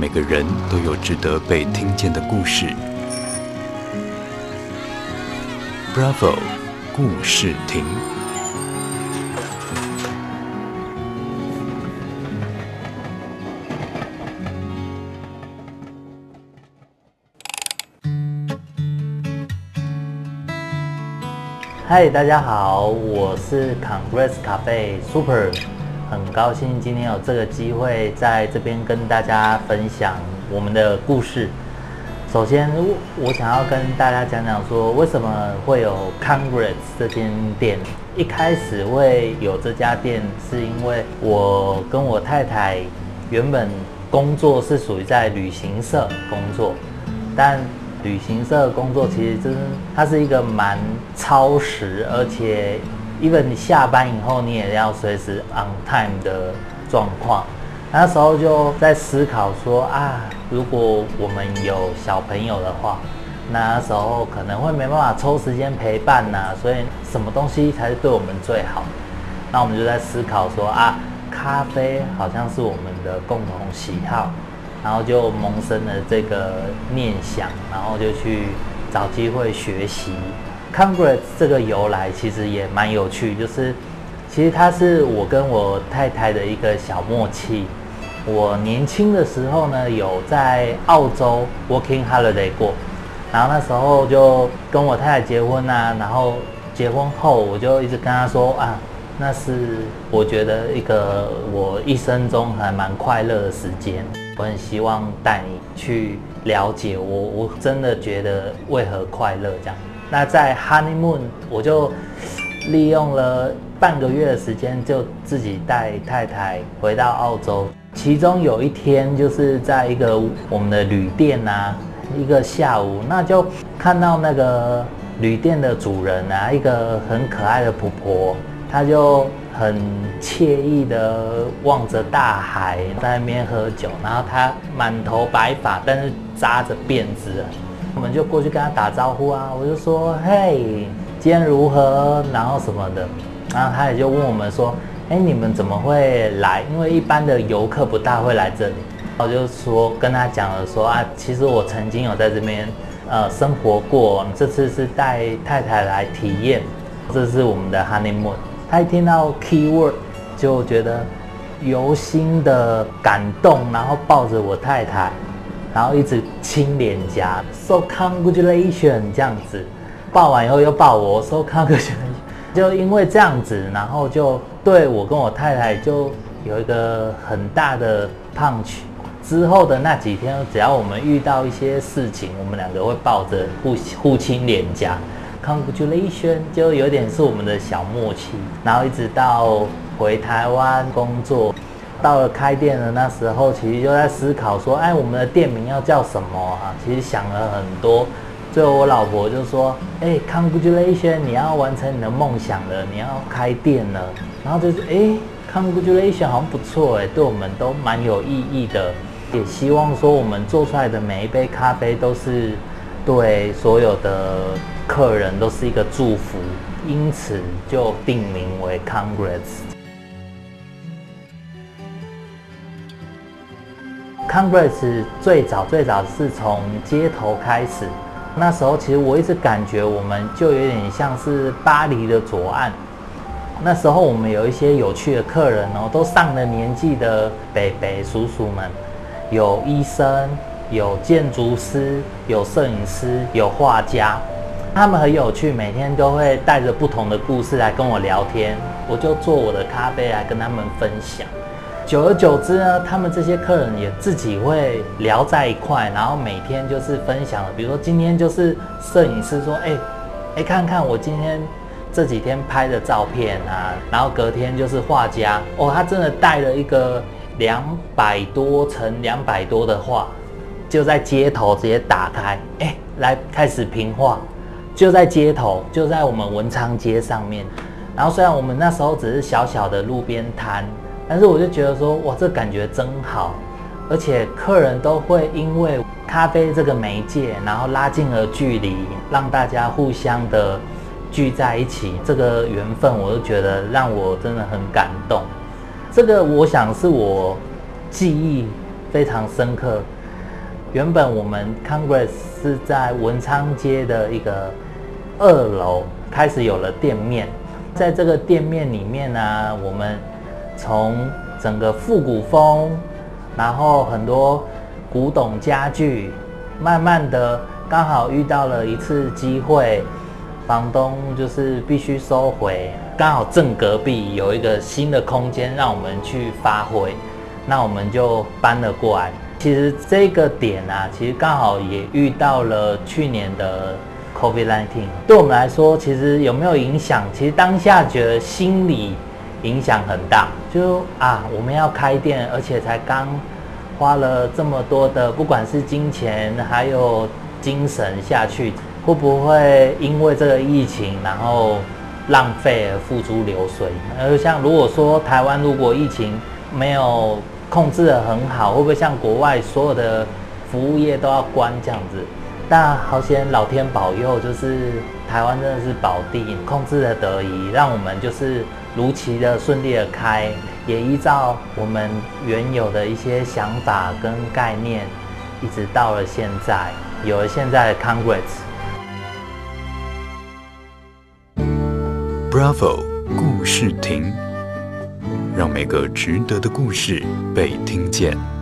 每个人都有值得被听见的故事。Bravo，故事亭。嗨，大家好，我是 Congress Cafe Super。很高兴今天有这个机会在这边跟大家分享我们的故事。首先，我想要跟大家讲讲说，为什么会有 Congress 这间店。一开始会有这家店，是因为我跟我太太原本工作是属于在旅行社工作，但旅行社工作其实真是它是一个蛮超时，而且。因为你下班以后，你也要随时 on time 的状况。那时候就在思考说啊，如果我们有小朋友的话，那时候可能会没办法抽时间陪伴呐、所以什么东西才是对我们最好？那我们就在思考说啊，咖啡好像是我们的共同喜好，然后就萌生了这个念想，然后就去找机会学习。Congress 这个由来其实也蛮有趣，就是其实它是我跟我太太的一个小默契。我年轻的时候呢，有在澳洲 working holiday 过，然后那时候就跟我太太结婚啊，然后结婚后我就一直跟她说啊，那是我觉得一个我一生中还蛮快乐的时间，我很希望带你去了解我，我真的觉得为何快乐这样。那在 honeymoon，我就利用了半个月的时间，就自己带太太回到澳洲。其中有一天，就是在一个我们的旅店啊，一个下午，那就看到那个旅店的主人啊，一个很可爱的婆婆，她就很惬意的望着大海，在那边喝酒，然后她满头白发，但是扎着辫子。我们就过去跟他打招呼啊，我就说：“嘿，今天如何？”然后什么的，然后他也就问我们说：“哎，你们怎么会来？因为一般的游客不大会来这里。”我就说跟他讲了说啊，其实我曾经有在这边呃生活过，这次是带太太来体验，这是我们的 honeymoon。他一听到 keyword 就觉得由心的感动，然后抱着我太太。然后一直亲脸颊，so congratulation 这样子，抱完以后又抱我，so congratulation，就因为这样子，然后就对我跟我太太就有一个很大的 punch。之后的那几天，只要我们遇到一些事情，我们两个会抱着互互亲脸颊，congratulation 就有点是我们的小默契。然后一直到回台湾工作。到了开店的那时候，其实就在思考说，哎，我们的店名要叫什么啊？其实想了很多，最后我老婆就说，哎，congratulation，你要完成你的梦想了，你要开店了。然后就是，哎，congratulation，好像不错，哎，对我们都蛮有意义的。也希望说，我们做出来的每一杯咖啡都是对所有的客人都是一个祝福，因此就定名为 Congress。Congress 最早最早是从街头开始，那时候其实我一直感觉我们就有点像是巴黎的左岸。那时候我们有一些有趣的客人哦，都上了年纪的伯伯叔叔们，有医生，有建筑师，有摄影师，有画家，他们很有趣，每天都会带着不同的故事来跟我聊天，我就做我的咖啡来跟他们分享。久而久之呢，他们这些客人也自己会聊在一块，然后每天就是分享。比如说今天就是摄影师说：“哎，哎，看看我今天这几天拍的照片啊。”然后隔天就是画家哦，他真的带了一个两百多乘两百多的画，就在街头直接打开，哎，来开始评画，就在街头，就在我们文昌街上面。然后虽然我们那时候只是小小的路边摊。但是我就觉得说，哇，这感觉真好，而且客人都会因为咖啡这个媒介，然后拉近了距离，让大家互相的聚在一起，这个缘分，我就觉得让我真的很感动。这个我想是我记忆非常深刻。原本我们 Congress 是在文昌街的一个二楼开始有了店面，在这个店面里面呢、我们从整个复古风，然后很多古董家具，慢慢的刚好遇到了一次机会，房东就是必须收回，刚好正隔壁有一个新的空间让我们去发挥，那我们就搬了过来。其实这个点啊，其实刚好也遇到了去年的 COVID-19，对我们来说，其实有没有影响？其实当下觉得心理影响很大，就啊，我们要开店，而且才刚花了这么多的，不管是金钱还有精神下去，会不会因为这个疫情，然后浪费而付诸流水？而像如果说台湾如果疫情没有控制得很好，会不会像国外所有的服务业都要关这样子？但好险，老天保佑，就是台湾真的是宝地，控制的得宜，让我们就是如期的顺利的开，也依照我们原有的一些想法跟概念，一直到了现在，有了现在的 Congress。Bravo 故事亭。让每个值得的故事被听见。